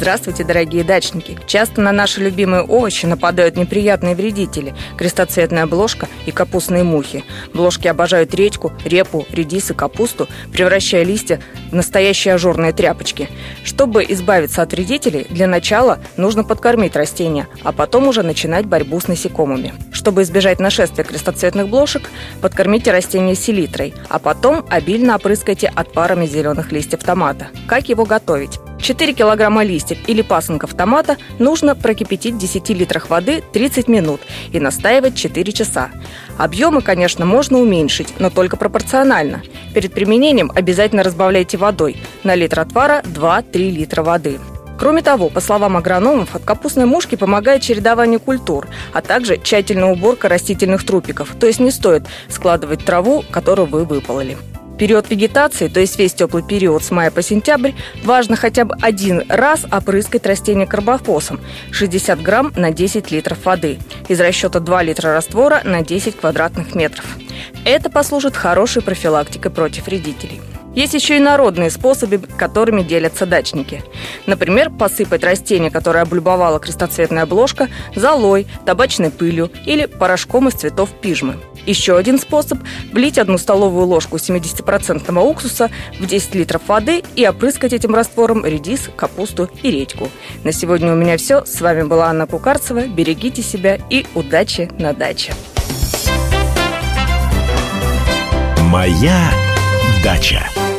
Здравствуйте, дорогие дачники! Часто на наши любимые овощи нападают неприятные вредители – крестоцветная бложка и капустные мухи. Бложки обожают редьку, репу, редис и капусту, превращая листья в настоящие ажурные тряпочки. Чтобы избавиться от вредителей, для начала нужно подкормить растения, а потом уже начинать борьбу с насекомыми. Чтобы избежать нашествия крестоцветных блошек, подкормите растения селитрой, а потом обильно опрыскайте отпарами зеленых листьев томата. Как его готовить? 4 килограмма листьев или пасынков томата нужно прокипятить в 10 литрах воды 30 минут и настаивать 4 часа. Объемы, конечно, можно уменьшить, но только пропорционально. Перед применением обязательно разбавляйте водой. На литр отвара 2-3 литра воды. Кроме того, по словам агрономов, от капустной мушки помогает чередование культур, а также тщательная уборка растительных трупиков, то есть не стоит складывать траву, которую вы выпололи период вегетации, то есть весь теплый период с мая по сентябрь, важно хотя бы один раз опрыскать растение карбофосом 60 грамм на 10 литров воды из расчета 2 литра раствора на 10 квадратных метров. Это послужит хорошей профилактикой против вредителей. Есть еще и народные способы, которыми делятся дачники. Например, посыпать растение, которое облюбовала крестоцветная обложка, золой, табачной пылью или порошком из цветов пижмы. Еще один способ – влить одну столовую ложку 70% уксуса в 10 литров воды и опрыскать этим раствором редис, капусту и редьку. На сегодня у меня все. С вами была Анна Кукарцева. Берегите себя и удачи на даче. Моя Дача.